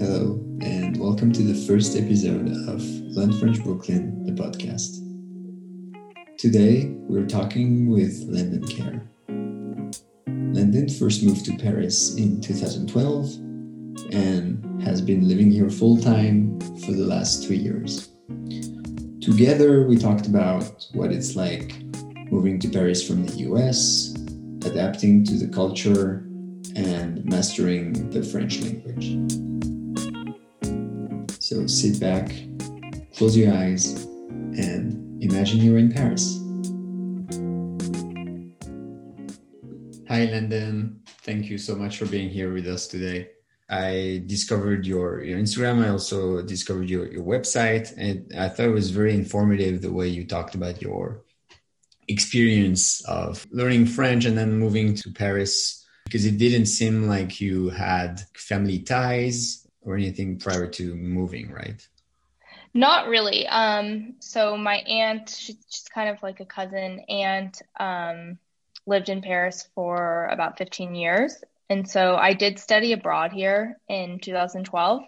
Hello, and welcome to the first episode of Learn French Brooklyn, the podcast. Today, we're talking with Landon Kerr. Landon first moved to Paris in 2012 and has been living here full time for the last two years. Together, we talked about what it's like moving to Paris from the US, adapting to the culture, and mastering the French language. So sit back, close your eyes, and imagine you're in Paris. Hi, Landon. Thank you so much for being here with us today. I discovered your, your Instagram. I also discovered your, your website, and I thought it was very informative the way you talked about your experience of learning French and then moving to Paris because it didn't seem like you had family ties or anything prior to moving, right? Not really. Um, so my aunt, she's kind of like a cousin aunt, um, lived in Paris for about 15 years. And so I did study abroad here in 2012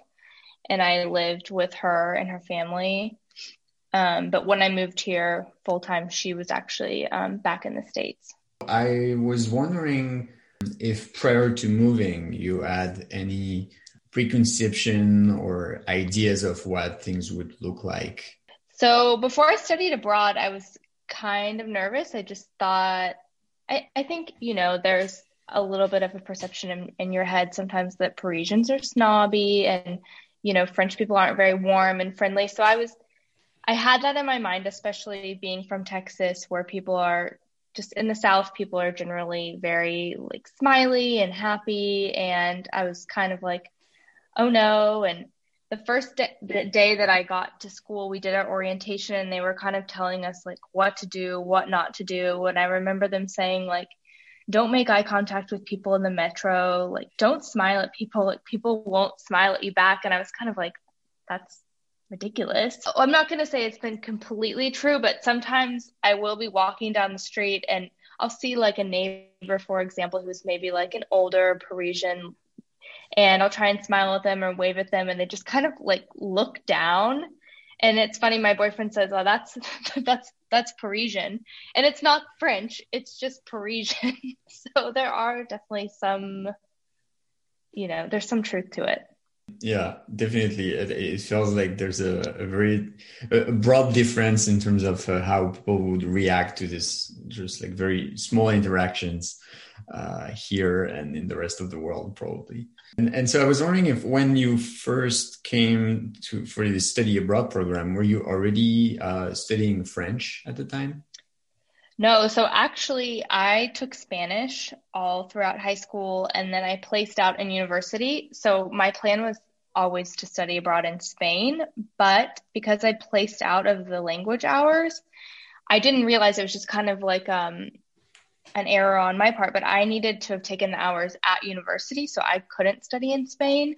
and I lived with her and her family. Um, but when I moved here full time, she was actually um, back in the States. I was wondering if prior to moving, you had any preconception or ideas of what things would look like? So before I studied abroad, I was kind of nervous. I just thought, I, I think, you know, there's a little bit of a perception in, in your head sometimes that Parisians are snobby and, you know, French people aren't very warm and friendly. So I was, I had that in my mind, especially being from Texas where people are just in the South, people are generally very like smiley and happy. And I was kind of like, oh no. And the first day, the day that I got to school, we did our orientation and they were kind of telling us like what to do, what not to do. And I remember them saying like, don't make eye contact with people in the metro. Like, don't smile at people. Like, people won't smile at you back. And I was kind of like, that's ridiculous. I'm not going to say it's been completely true, but sometimes I will be walking down the street and I'll see like a neighbor, for example, who's maybe like an older Parisian and I'll try and smile at them or wave at them and they just kind of like look down. And it's funny, my boyfriend says, Oh, that's that's that's Parisian. And it's not French, it's just Parisian. so there are definitely some you know, there's some truth to it. Yeah, definitely. It, it feels like there's a, a very a broad difference in terms of uh, how people would react to this, just like very small interactions uh, here and in the rest of the world, probably. And, and so I was wondering if when you first came to for the study abroad program, were you already uh, studying French at the time? No, so actually, I took Spanish all throughout high school and then I placed out in university. So my plan was always to study abroad in Spain, but because I placed out of the language hours, I didn't realize it was just kind of like um, an error on my part, but I needed to have taken the hours at university, so I couldn't study in Spain.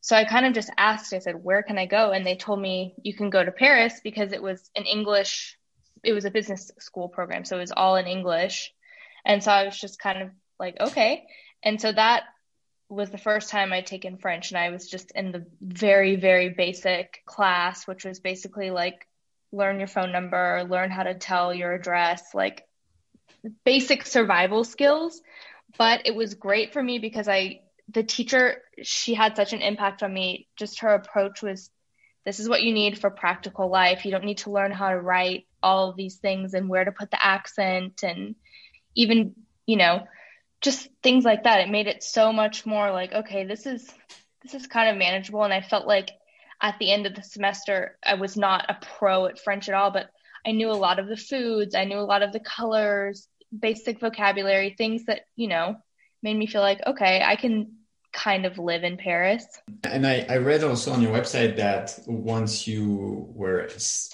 So I kind of just asked, I said, where can I go? And they told me you can go to Paris because it was an English, it was a business school program. So it was all in English. And so I was just kind of like, okay. And so that was the first time I'd taken French. And I was just in the very, very basic class, which was basically like learn your phone number, learn how to tell your address, like basic survival skills. But it was great for me because I, the teacher, she had such an impact on me. Just her approach was this is what you need for practical life. You don't need to learn how to write all of these things and where to put the accent and even, you know, just things like that. It made it so much more like, okay, this is this is kind of manageable. And I felt like at the end of the semester, I was not a pro at French at all, but I knew a lot of the foods, I knew a lot of the colors, basic vocabulary, things that, you know, made me feel like, okay, I can kind of live in Paris. And I, I read also on your website that once you were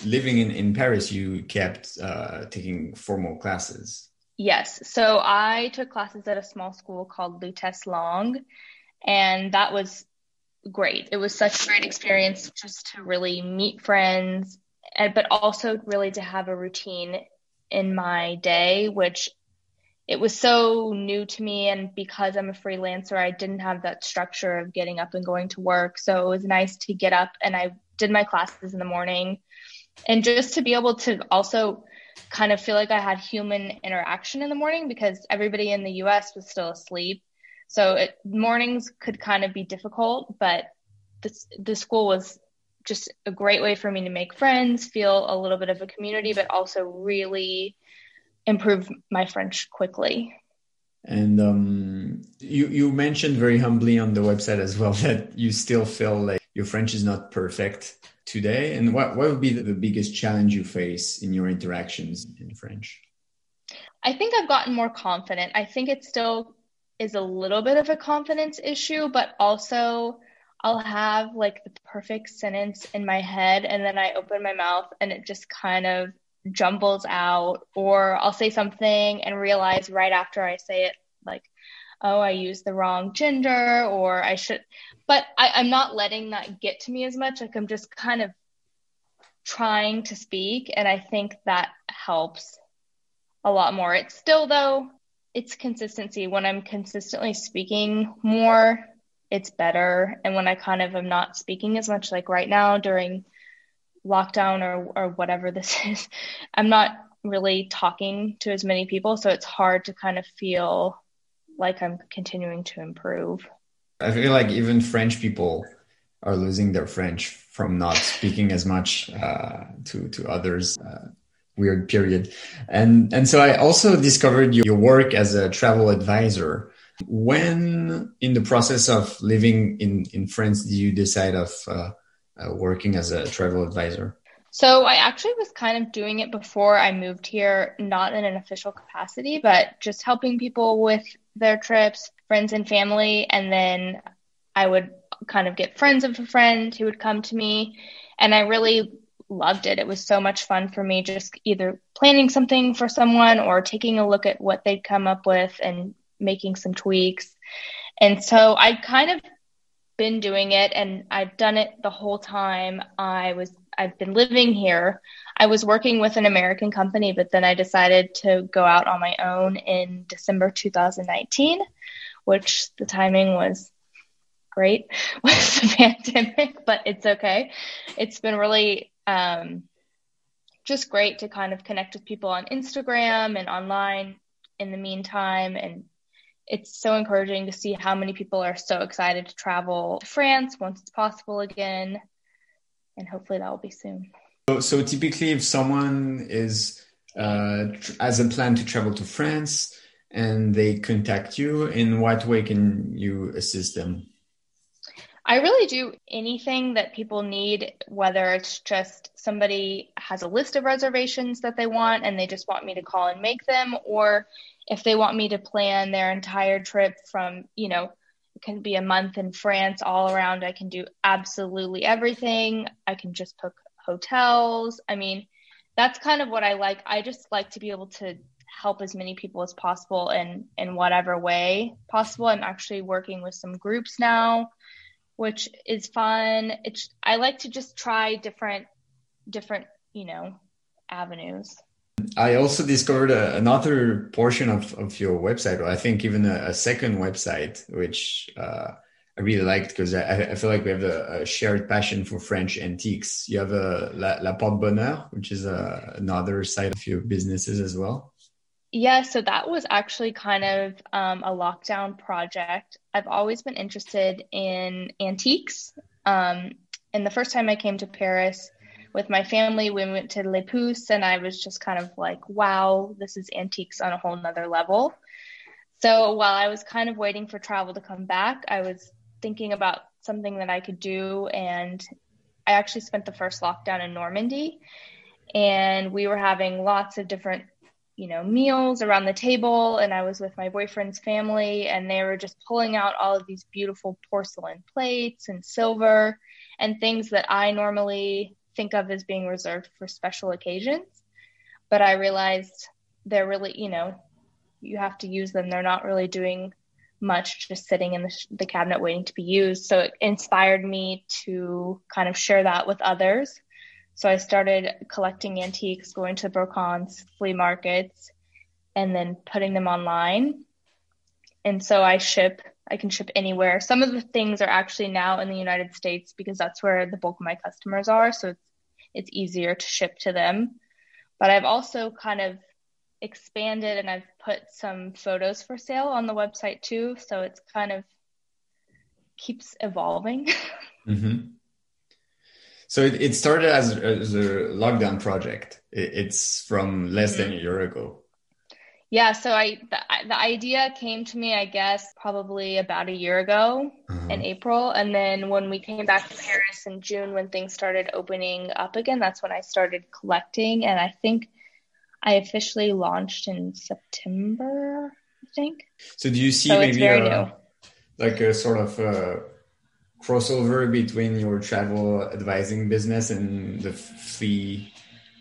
living in, in Paris, you kept uh, taking formal classes. Yes. So I took classes at a small school called Lutèce Langue, and that was great. It was such a great experience just to really meet friends, and, but also really to have a routine in my day, which it was so new to me and because i'm a freelancer i didn't have that structure of getting up and going to work. So it was nice to get up and i did my classes in the morning. And just to be able to also kind of feel like i had human interaction in the morning because everybody in the us was still asleep. So it, mornings could kind of be difficult but this, the school was just a great way for me to make friends feel a little bit of a community but also really improve my French quickly. And um, you you mentioned very humbly on the website as well that you still feel like your French is not perfect today. And what what would be the biggest challenge you face in your interactions in French? I think I've gotten more confident. I think it still is a little bit of a confidence issue, but also I'll have like the perfect sentence in my head and then I open my mouth and it just kind of jumbles out or I'll say something and realize right after I say it like oh I used the wrong gender or I should but I, I'm not letting that get to me as much like I'm just kind of trying to speak and I think that helps a lot more. It's still though it's consistency. When I'm consistently speaking more, it's better. And when I kind of am not speaking as much like right now during lockdown or or whatever this is, I'm not really talking to as many people, so it's hard to kind of feel like I'm continuing to improve. I feel like even French people are losing their French from not speaking as much uh, to to others. Uh, weird period, and and so I also discovered your work as a travel advisor. When in the process of living in in France, did you decide of uh, uh, working as a travel advisor? So I actually was kind of doing it before I moved here, not in an official capacity, but just helping people with their trips, friends and family. And then I would kind of get friends of a friend who would come to me. And I really loved it. It was so much fun for me just either planning something for someone or taking a look at what they'd come up with and making some tweaks. And so I kind of been doing it and I've done it the whole time I was I've been living here. I was working with an American company, but then I decided to go out on my own in December 2019, which the timing was great with the pandemic, but it's okay. It's been really um, just great to kind of connect with people on Instagram and online in the meantime and it's so encouraging to see how many people are so excited to travel to France once it's possible again. And hopefully that will be soon. So, so typically, if someone is uh, has a plan to travel to France and they contact you, in what way can you assist them? I really do anything that people need, whether it's just somebody has a list of reservations that they want and they just want me to call and make them, or if they want me to plan their entire trip from, you know, it can be a month in France all around, I can do absolutely everything. I can just book hotels. I mean, that's kind of what I like. I just like to be able to help as many people as possible in in whatever way possible. I'm actually working with some groups now, which is fun. It's I like to just try different different, you know, avenues. I also discovered a, another portion of, of your website, or I think even a, a second website, which uh, I really liked because I, I, feel like we have a, a, shared passion for French antiques. You have a La, La Porte Bonheur, which is a, another side of your businesses as well. Yeah, so that was actually kind of um, a lockdown project. I've always been interested in antiques. Um, and the first time I came to Paris, with my family, we went to Le Puces, and I was just kind of like, wow, this is antiques on a whole nother level. So while I was kind of waiting for travel to come back, I was thinking about something that I could do. And I actually spent the first lockdown in Normandy, and we were having lots of different you know meals around the table and i was with my boyfriend's family and they were just pulling out all of these beautiful porcelain plates and silver and things that i normally think of as being reserved for special occasions. But I realized they're really, you know, you have to use them. They're not really doing much just sitting in the, the cabinet waiting to be used. So it inspired me to kind of share that with others. So I started collecting antiques, going to brocantes flea markets, and then putting them online. And so I ship, I can ship anywhere. Some of the things are actually now in the United States because that's where the bulk of my customers are. So it's, it's easier to ship to them. But I've also kind of expanded and I've put some photos for sale on the website too. So it's kind of keeps evolving. mm-hmm. So it, it started as, as, a lockdown project. It, it's from less mm-hmm. than a year ago. Yeah, so I the, the idea came to me, I guess, probably about a year ago uh-huh. in April, and then when we came back to Paris in June, when things started opening up again, that's when I started collecting, and I think I officially launched in September, I think. So do you see so maybe a, like a sort of a crossover between your travel advising business and the flea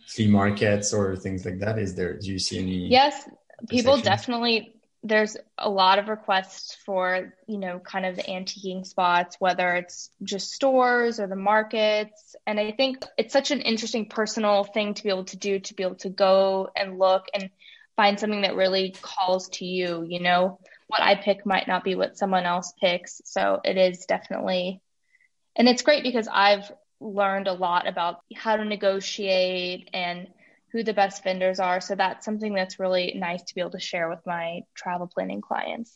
flea markets or things like that? Is there? Do you see any? Yes, people definitely there's a lot of requests for you know kind of the antiquing spots whether it's just stores or the markets. And i think it's such an interesting personal thing to be able to do to be able to go and look and find something that really calls to you you know? What i pick might not be what someone else picks. So it is definitely and it's great because i've learned a lot about how to negotiate and who the best vendors are. So that's something that's really nice to be able to share with my travel planning clients.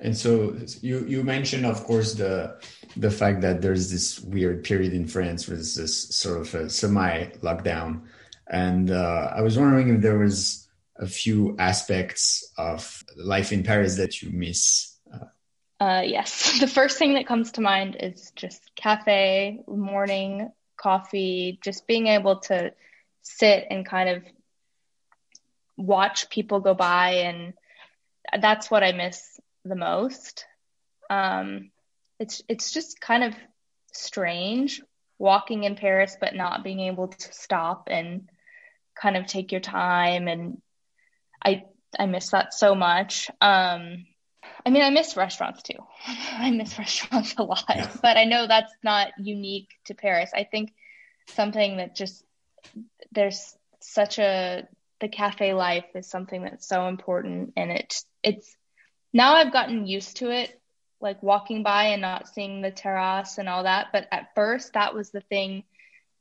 And so you you mentioned, of course, the the fact that there's this weird period in France where there's this sort of a semi lockdown, and uh, I was wondering if there was a few aspects of life in Paris that you miss. Uh, yes, the first thing that comes to mind is just cafe, morning coffee, just being able to sit and kind of watch people go by and that's what I miss the most. Um, it's it's just kind of strange walking in Paris but not being able to stop and kind of take your time and I I miss that so much. Um, I mean, I miss restaurants too. I miss restaurants a lot, yeah. but I know that's not unique to Paris. I think something that just there's such a the cafe life is something that's so important and it it's now I've gotten used to it like walking by and not seeing the terrace and all that but at first that was the thing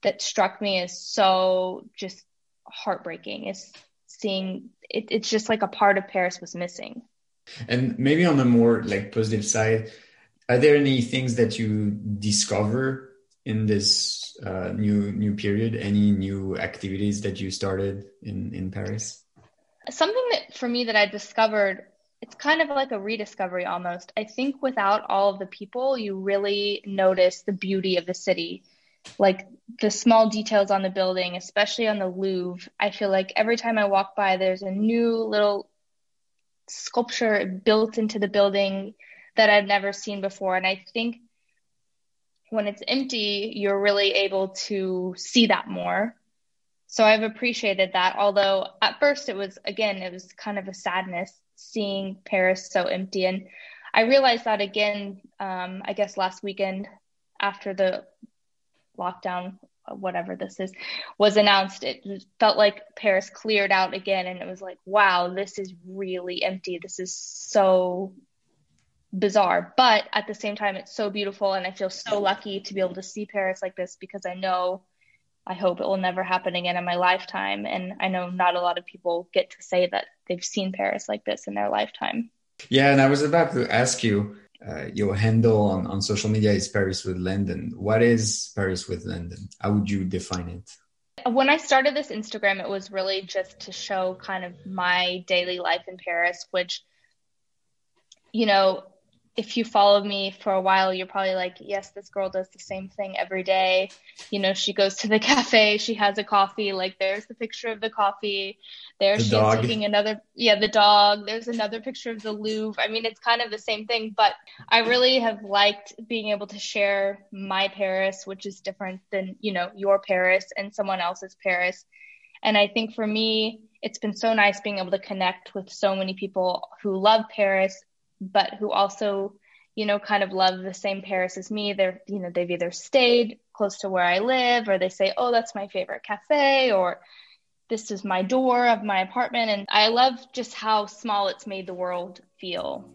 that struck me as so just heartbreaking is seeing it, it's just like a part of Paris was missing. And maybe on the more like positive side are there any things that you discover in this uh, new new period? Any new activities that you started in in Paris? Something that for me that I discovered, it's kind of like a rediscovery almost. I think without all of the people, you really notice the beauty of the city. Like the small details on the building, especially on the Louvre. I feel like every time I walk by, there's a new little sculpture built into the building that I've never seen before. And I think when it's empty, you're really able to see that more. So I've appreciated that. Although at first it was, again, it was kind of a sadness seeing Paris so empty. And I realized that again, um, I guess last weekend after the lockdown, whatever this is, was announced, it felt like Paris cleared out again. And it was like, wow, this is really empty. This is so bizarre but at the same time it's so beautiful and i feel so lucky to be able to see paris like this because i know i hope it will never happen again in my lifetime and i know not a lot of people get to say that they've seen paris like this in their lifetime yeah and i was about to ask you uh, your handle on, on social media is paris with Landon. what is paris with Landon? how would you define it when I started this Instagram, it was really just to show kind of my daily life in Paris, which, you know, if you follow me for a while, you're probably like, yes, this girl does the same thing every day. You know, she goes to the cafe, she has a coffee. Like, there's the picture of the coffee. There the she's dog. taking another, yeah, the dog. There's another picture of the Louvre. I mean, it's kind of the same thing, but I really have liked being able to share my Paris, which is different than, you know, your Paris and someone else's Paris. And I think for me, it's been so nice being able to connect with so many people who love Paris but who also, you know, kind of love the same Paris as me. They're, you know, they've either stayed close to where I live or they say, oh, that's my favorite cafe or, this is my door of my apartment. And I love just how small it's made the world feel.